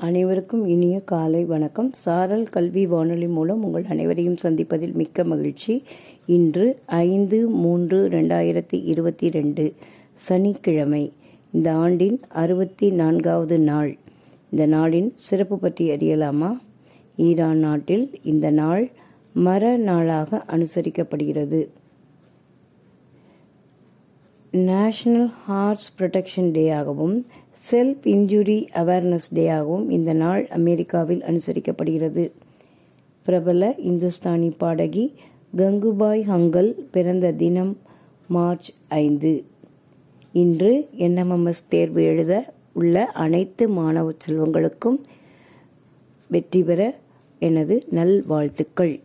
அனைவருக்கும் இனிய காலை வணக்கம். சாரல் கல்வி வானொலி மூலம் உங்கள் அனைவரையும் சந்திப்பதில் மிக்க மகிழ்ச்சி. இன்று ஐந்து மூன்று ரெண்டாயிரத்தி இருபத்தி ரெண்டு சனிக்கிழமை. இந்த ஆண்டின் அறுபத்தி நான்காவது நாள். இந்த நாளின் சிறப்பு பற்றி அறியலாமா? ஈரான் நாட்டில் இந்த நாள் மர நாளாக அனுசரிக்கப்படுகிறது. நேஷனல் ஹார்ஸ் ப்ரொடெக்ஷன் டேயாகவும் செல்ஃப் இன்ஜுரி அவேர்னஸ் டேயாகவும் இந்த நாள் அமெரிக்காவில் அனுசரிக்கப்படுகிறது. பிரபல இந்துஸ்தானி பாடகி கங்குபாய் ஹங்கல் பிறந்த தினம் மார்ச் ஐந்து. இன்று என்எம்எம்எஸ் தேர்வு எழுத உள்ள அனைத்து மாணவ செல்வங்களுக்கும் வெற்றி பெற எனது நல்வாழ்த்துக்கள்.